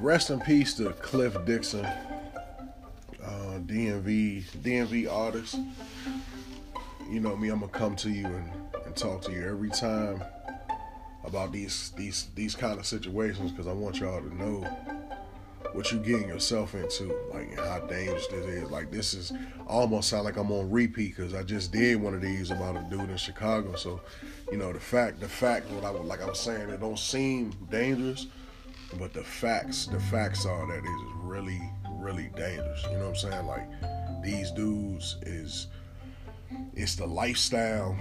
rest in peace to Cliff Dixon, uh, DMV DMV artist. You know me, I'm gonna come to you and, and talk to you every time about these these these kind of situations because I want y'all to know what you're getting yourself into, like how dangerous this is. Like this is almost sound like I'm on repeat because I just did one of these about a dude in Chicago. So, you know, the fact, the fact, what I like I was saying, it don't seem dangerous, but the facts, the facts are that it's really, really dangerous. You know what I'm saying? Like these dudes is, it's the lifestyle.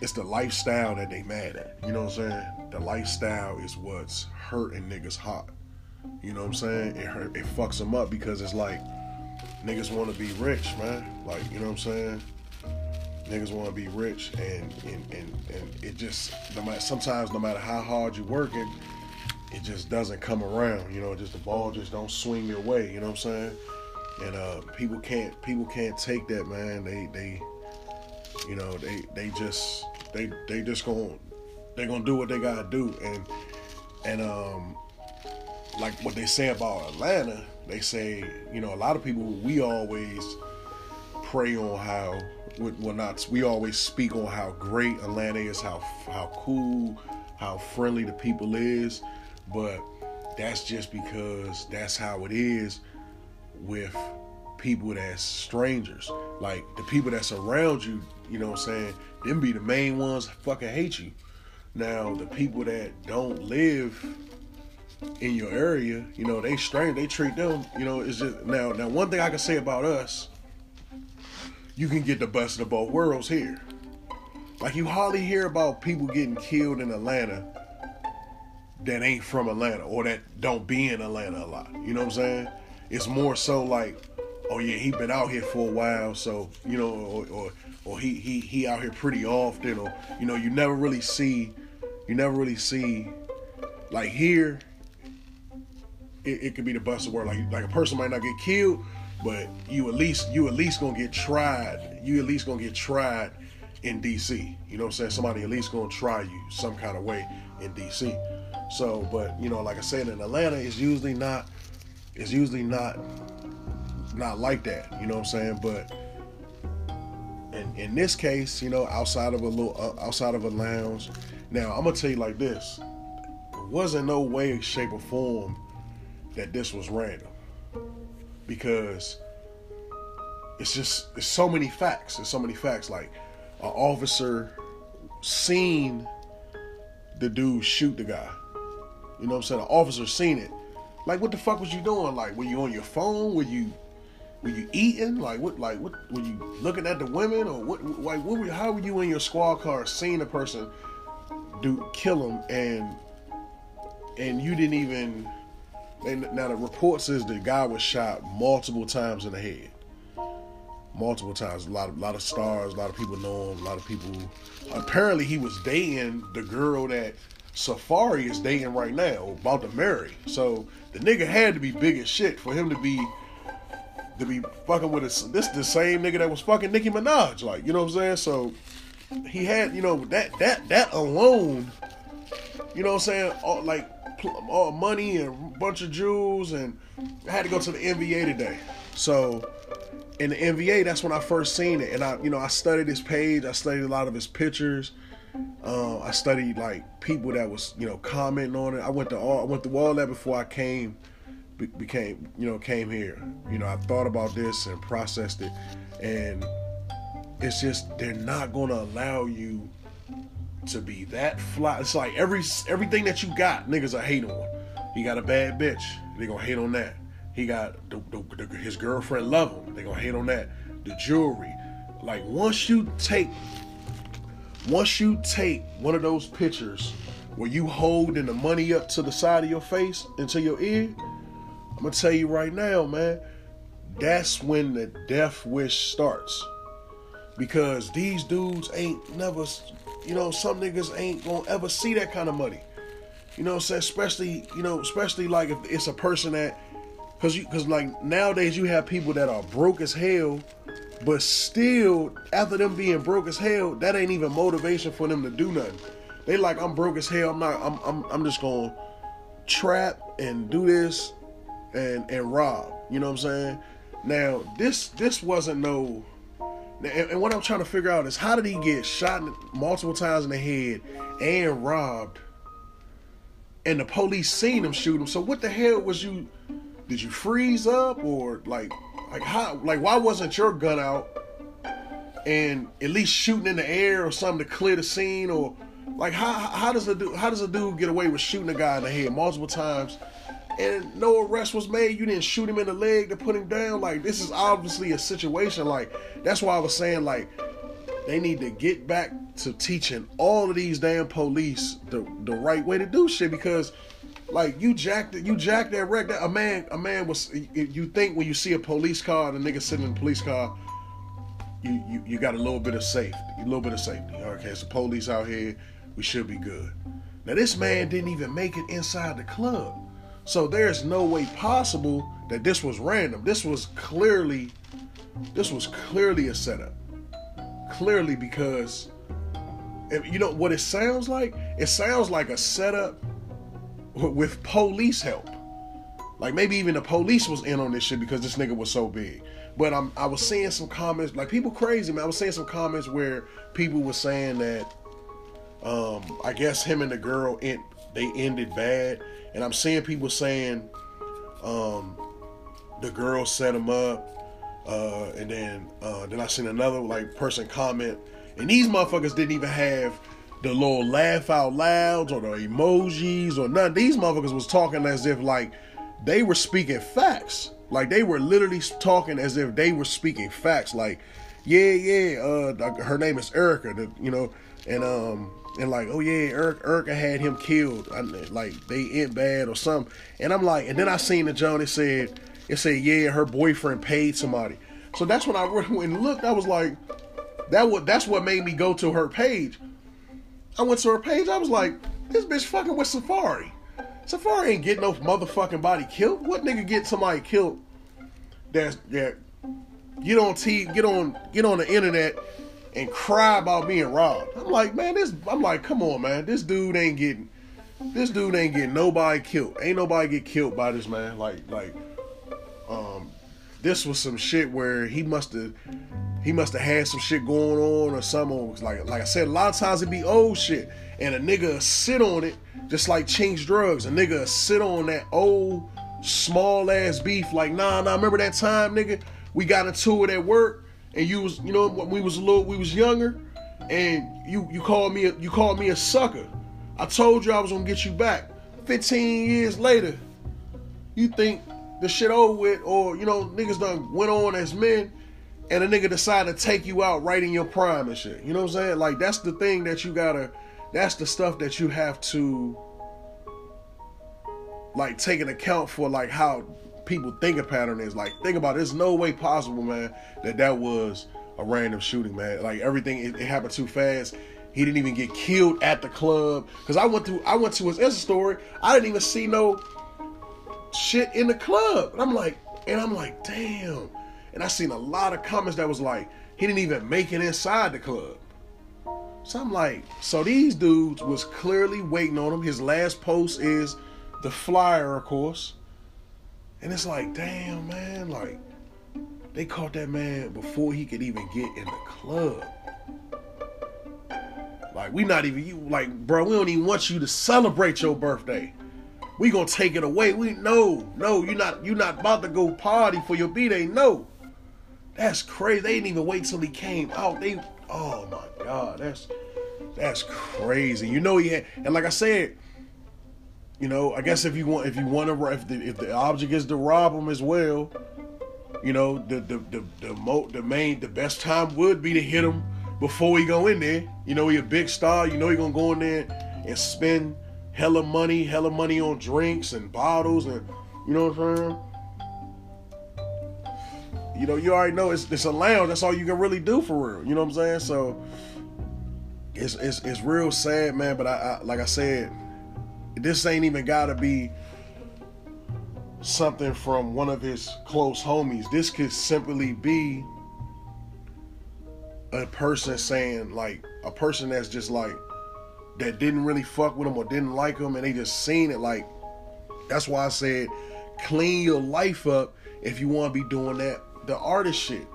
It's the lifestyle that they mad at. You know what I'm saying? The lifestyle is what's hurting niggas hot. You know what I'm saying? It hurt, it fucks them up because it's like niggas want to be rich, man. Like you know what I'm saying? Niggas want to be rich, and and and, and it just no matter, sometimes no matter how hard you're working, it just doesn't come around. You know, just the ball just don't swing your way. You know what I'm saying? And uh, people can't people can't take that, man. They they you know they they just they they just gonna they gonna do what they gotta do, and and um like what they say about Atlanta, they say, you know, a lot of people, we always pray on how, well, not, we always speak on how great Atlanta is, how, how cool, how friendly the people is, but that's just because that's how it is with people that's strangers. Like the people that's around you, you know what I'm saying, them be the main ones fucking hate you. Now the people that don't live in your area, you know, they strange. They treat them, you know, is it now now one thing I can say about us, you can get the best of both worlds here. Like you hardly hear about people getting killed in Atlanta that ain't from Atlanta or that don't be in Atlanta a lot. You know what I'm saying? It's more so like, oh yeah, he been out here for a while, so you know, or or, or he he he out here pretty often, or you know, you never really see, you never really see, like here it, it could be the best of world. Like like a person might not get killed, but you at least you at least gonna get tried. You at least gonna get tried in DC. You know what I'm saying? Somebody at least gonna try you some kind of way in DC. So, but you know, like I said, in Atlanta, it's usually not. It's usually not not like that. You know what I'm saying? But in in this case, you know, outside of a little uh, outside of a lounge. Now, I'm gonna tell you like this: there wasn't no way, shape, or form that this was random because it's just it's so many facts. There's so many facts. Like an officer seen the dude shoot the guy. You know what I'm saying? The officer seen it. Like what the fuck was you doing? Like were you on your phone? Were you were you eating? Like what? Like what? Were you looking at the women or what? Like what? Were, how were you in your squad car seeing a person do kill him and and you didn't even and now the report says the guy was shot multiple times in the head. Multiple times. A lot of lot of stars, a lot of people know him, a lot of people apparently he was dating the girl that Safaree is dating right now, about to marry. So the nigga had to be big as shit for him to be to be fucking with a, this the same nigga that was fucking Nicki Minaj, like you know what I'm saying. So he had you know that that that alone, you know what I'm saying, all, like all money and bunch of jewels, and I had to go to the NBA today. So in the NBA, that's when I first seen it, and I, you know, I studied his page. I studied a lot of his pictures. Uh, I studied like people that was, you know, commenting on it. I went to all, I went through all that before I came, became, you know, came here. You know, I thought about this and processed it, and it's just they're not gonna allow you to be that fly. It's like every everything that you got, niggas are hate on. He got a bad bitch, they gonna hate on that. He got the, the, the, his girlfriend love him, they gonna hate on that. The jewelry, like once you take, once you take one of those pictures where you holding the money up to the side of your face into your ear, I'm gonna tell you right now, man, that's when the death wish starts. Because these dudes ain't never you know, some niggas ain't gonna ever see that kind of money. You know what I'm saying? Especially, you know, especially like if it's a person that, cause you, cause like nowadays you have people that are broke as hell, but still after them being broke as hell, that ain't even motivation for them to do nothing. They like I'm broke as hell. I'm not. I'm. I'm. I'm just gonna trap and do this and and rob. You know what I'm saying? Now this this wasn't no. And, and what I'm trying to figure out is how did he get shot multiple times in the head and robbed, and the police seen him shoot him. So what the hell was you? Did you freeze up or like like how like why wasn't your gun out and at least shooting in the air or something to clear the scene or like how how does a dude how does a dude get away with shooting a guy in the head multiple times and no arrest was made? You didn't shoot him in the leg to put him down. Like this is obviously a situation. Like that's why I was saying like they need to get back to teaching all of these damn police the the right way to do shit because like you jacked you jacked that wreck. That a man, a man was. You think when you see a police car, the nigga sitting in the police car, you you, you got a little bit of safety, a little bit of safety. Okay, it's the police out here we should be good. Now, this man didn't even make it inside the club. So there's no way possible that this was random. This was clearly this was clearly a setup. Clearly because you know what it sounds like? It sounds like a setup with police help. Like maybe even the police was in on this shit because this nigga was so big. But I'm I was seeing some comments like people crazy man. I was seeing some comments where people were saying that um, I guess him and the girl end, they ended bad, and I'm seeing people saying um, the girl set him up, uh, and then uh, then I seen another like person comment, and these motherfuckers didn't even have the little laugh out louds or the emojis or none. These motherfuckers was talking as if like they were speaking facts. Like they were literally talking as if they were speaking facts. Like, yeah, yeah, uh, her name is Erica, the, you know, and um, and like, oh yeah, Eric, Erica had him killed. I, like they end bad or something. And I'm like, and then I seen the Joan. It said, it said, yeah, her boyfriend paid somebody. So that's when I went and looked. I was like, that what that's what made me go to her page. I went to her page. I was like, this bitch fucking with Safaree. Safaree ain't getting no motherfucking body killed. What nigga get somebody killed? That's that. Get on T. Get on. Get on the internet and cry about being robbed. I'm like, man, this. I'm like, come on, man. This dude ain't getting. This dude ain't getting nobody killed. Ain't nobody get killed by this man. Like, like, um, this was some shit where he must have, he must have had some shit going on or something. Like, like I said, a lot of times it be old shit, and a nigga sit on it just like change drugs. A nigga sit on that old small ass beef. Like, nah, nah. Remember that time, nigga? We got into it at work and you was you know when we was a little we was younger and you you called me a, you called me a sucker i told you i was gonna get you back 15 years later you think the shit over with or you know niggas done went on as men and a nigga decide to take you out right in your prime and shit you know what i'm saying like that's the thing that you gotta that's the stuff that you have to like take an account for like how people thinking pattern is. Like, think about it. There's no way possible, man, that that was a random shooting, man. Like everything, it, it happened too fast. He didn't even get killed at the club. Cause I went through, I went to his Insta story. I didn't even see no shit in the club. And I'm like, and I'm like, damn. And I seen a lot of comments that was like, he didn't even make it inside the club. So I'm like, so these dudes was clearly waiting on him. His last post is the flyer, of course. And it's like, damn, man, like they caught that man before he could even get in the club. Like we not even you like, bro, we don't even want you to celebrate your birthday. We gonna take it away. We no, no, you're not you're not about to go party for your B-Day. No. That's crazy. They didn't even wait till he came out. They oh my god, that's that's crazy. You know he had and like I said, you know, I guess if you want, if you want to, if the, if the object is to rob them as well, you know, the the the the, mo- the main, the best time would be to hit him before he go in there. You know, he a big star. You know, he gonna go in there and spend hella money, hella money on drinks and bottles, and you know what I'm saying. You know, you already know it's it's a lounge. That's all you can really do for real. You know what I'm saying? So it's it's it's real sad, man. But I, I like I said this ain't even gotta be something from one of his close homies. This could simply be a person saying, like, a person that's just like, that didn't really fuck with him or didn't like him, and they just seen it like, That's why I said clean your life up if you want to be doing that the artist shit.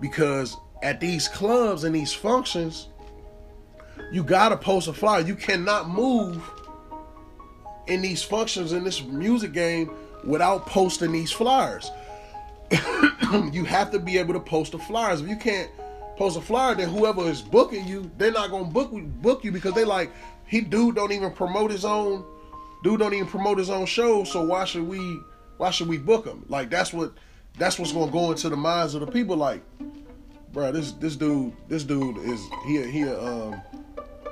Because at these clubs and these functions, you gotta post a flyer. You cannot move in these functions in this music game without posting these flyers. you have to be able to post the flyers. If you can't post a flyer, then whoever is booking you, they're not gonna book book you because they like he dude don't even promote his own dude don't even promote his own show. So why should we why should we book him? Like that's what that's what's gonna go into the minds of the people. Like, bro, this this dude this dude is he he um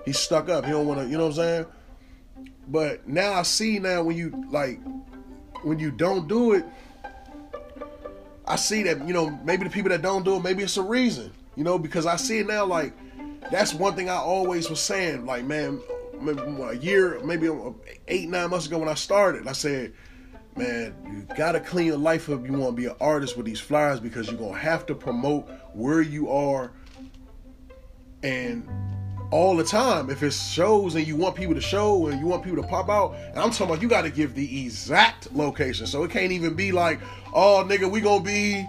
he's stuck up. He don't want to you know what I'm saying. But now I see now when you like when you don't do it, I see that you know maybe the people that don't do it, maybe it's a reason, you know, because I see it now. Like that's one thing I always was saying. Like man, a year, maybe eight nine months ago when I started, I said, man, you gotta clean your life up. You want to be an artist with these flyers because you're gonna have to promote where you are and all the time. If it's shows and you want people to show and you want people to pop out, and I'm talking about you got to give the exact location. So it can't even be like, oh nigga, we gonna be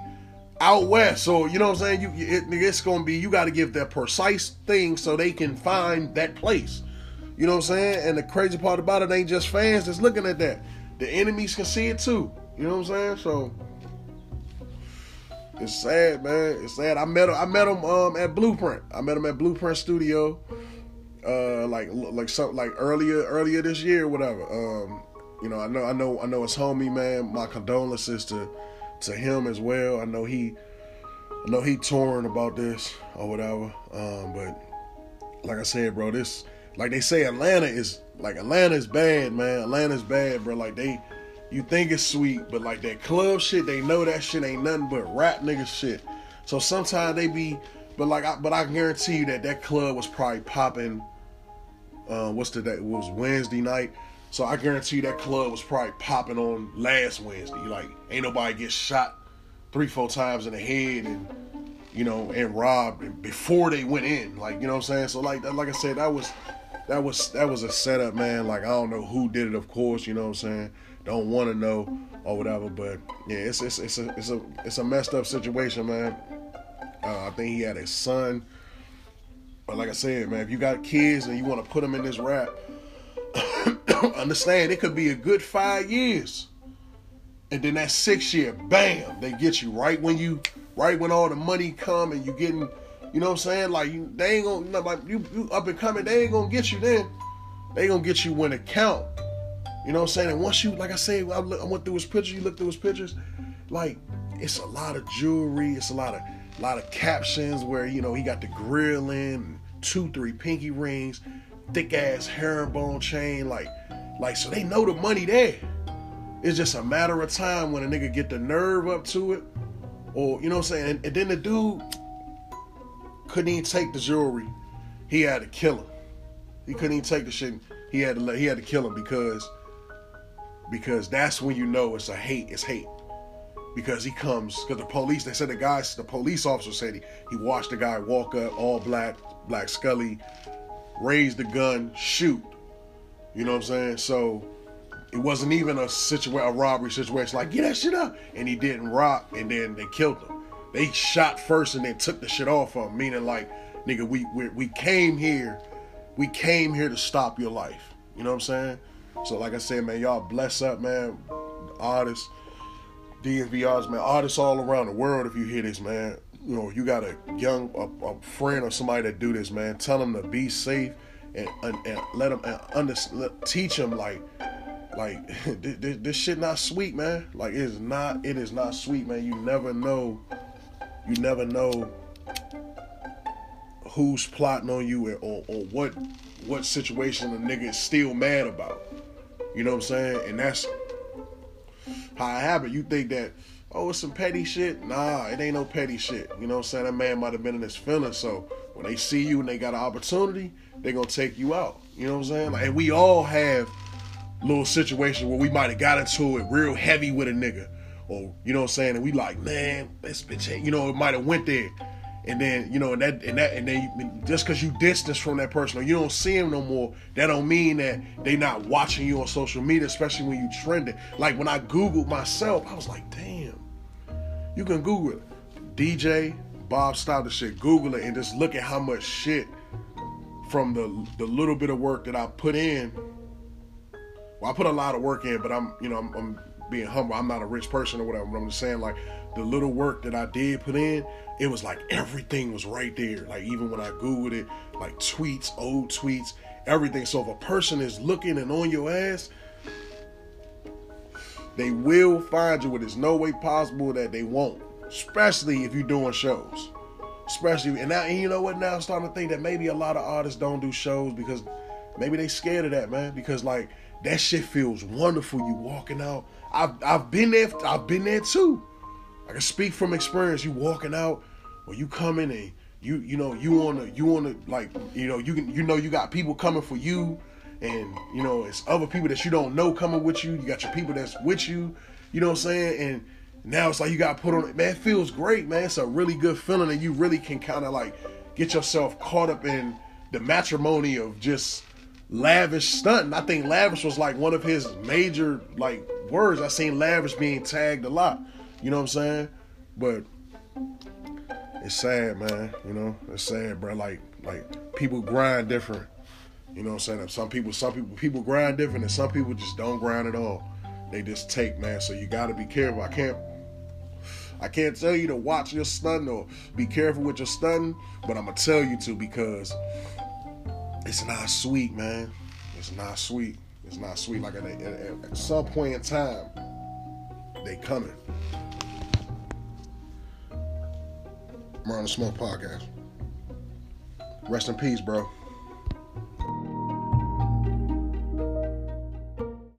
out west. So you know what I'm saying? You it, it's gonna be you got to give that precise thing so they can find that place. You know what I'm saying? And the crazy part about it ain't just fans that's looking at that. The enemies can see it too. You know what I'm saying? So it's sad, man. It's sad. I met him. I met him um, at Blueprint. I met him at Blueprint Studio, uh, like like something like earlier earlier this year, whatever. Um, you know, I know, I know, I know his homie, man. My condolences to to him as well. I know he, I know he torn about this or whatever. Um, but like I said, bro, this like they say, Atlanta is like Atlanta is bad, man. Atlanta's bad, bro. Like they you think it's sweet, but like that club shit, they know that shit ain't nothing but rap nigga shit. So sometimes they be, but like, I, but I guarantee you that that club was probably popping. Uh, what's the day? It was Wednesday night. So I guarantee you that club was probably popping on last Wednesday. Like, ain't nobody get shot three, four times in the head and you know and robbed before they went in. Like, you know what I'm saying? So like, like I said, that was that was that was a setup, man. Like I don't know who did it, of course. You know what I'm saying? don't want to know or whatever. But yeah, it's it's it's a it's a it's a messed up situation, man. Uh, I think he had a son. But like I said, man, if you got kids and you want to put them in this rap, understand it could be a good five years, and then that six year, bam, they get you right when you right when all the money come and you getting, you know what I'm saying? Like you, they ain't gonna like you, you up and coming, they ain't gonna get you then. They gonna get you when it count. You know what I'm saying? And once you, like I said, I, look, I went through his pictures. You look through his pictures, like it's a lot of jewelry. It's a lot of, a lot of captions where you know he got the grilling, two, three pinky rings, thick ass herringbone chain. Like, like so they know the money there. It's just a matter of time when a nigga get the nerve up to it, or you know what I'm saying. And, and then the dude couldn't even take the jewelry. He had to kill him. He couldn't even take the shit. He had to he had to kill him because because that's when you know it's a hate. It's hate because he comes because the police. They said the guy, the police officer said he he watched the guy walk up, all black, black Scully, raise the gun, shoot. You know what I'm saying? So it wasn't even a situation, a robbery situation. It's like get that shit up, and he didn't rock, and then they killed him. They shot first and then took the shit off of them, meaning like, nigga, we we, we came here, we came here to stop your life. You know what I'm saying? So like I said, man, y'all bless up, man. Artists, artists, man, artists all around the world. If you hear this, man, you know you got a young a, a friend or somebody that do this, man. Tell them to be safe and and, and let them and under, teach them like like this, this shit not sweet, man. Like it is not it is not sweet, man. You never know. You never know who's plotting on you or, or what what situation a nigga is still mad about. You know what I'm saying? And that's how I have it. You think that, oh, it's some petty shit? Nah, it ain't no petty shit. You know what I'm saying? That man might have been in his feelings. So when they see you and they got an opportunity, they gonna take you out. You know what I'm saying? Like, and we all have little situations where we might have got into it real heavy with a nigga. Or, you know what I'm saying? And we like, man, this bitch, you know, it might have went there. and then you know and that and that and then just because you distance from that person or you don't see them no more that don't mean that they not watching you on social media especially when you trending like when i googled myself i was like damn you can google it dj bob stop the shit google it and just look at how much shit from the the little bit of work that i put in well i put a lot of work in but i'm you know i'm, I'm being humble i'm not a rich person or whatever but i'm just saying like the little work that i did put in it was like everything was right there. Like even when I Googled it, like tweets, old tweets, everything. So if a person is looking and on your ass, they will find you. There's no way possible that they won't. Especially if you're doing shows. Especially and now and you know what now I'm starting to think that maybe a lot of artists don't do shows because maybe they scared of that, man. Because like that shit feels wonderful. You walking out. I've I've been there I've been there too. I can speak from experience. You walking out, or you coming and you you know you wanna you wanna like you know you can you know you got people coming for you, and you know it's other people that you don't know coming with you. You got your people that's with you. You know what I'm saying? And now it's like you got put on it. Man, it feels great, man. It's a really good feeling, and you really can kind of like get yourself caught up in the matrimony of just lavish stunting. I think lavish was like one of his major like words. I seen lavish being tagged a lot. You know what I'm saying? But it's sad, man. You know, it's sad, bro. Like like people grind different. You know what I'm saying? Some people, some people, people grind different, and some people just don't grind at all. They just take, man. So you got to be careful. I can't, I can't tell you to watch your stun or be careful with your stun, but I'm gonna tell you to because it's not sweet, man. It's not sweet. It's not sweet. Like at, at, at some point in time, they coming. We're on the Smoke Podcast. Rest in peace, bro.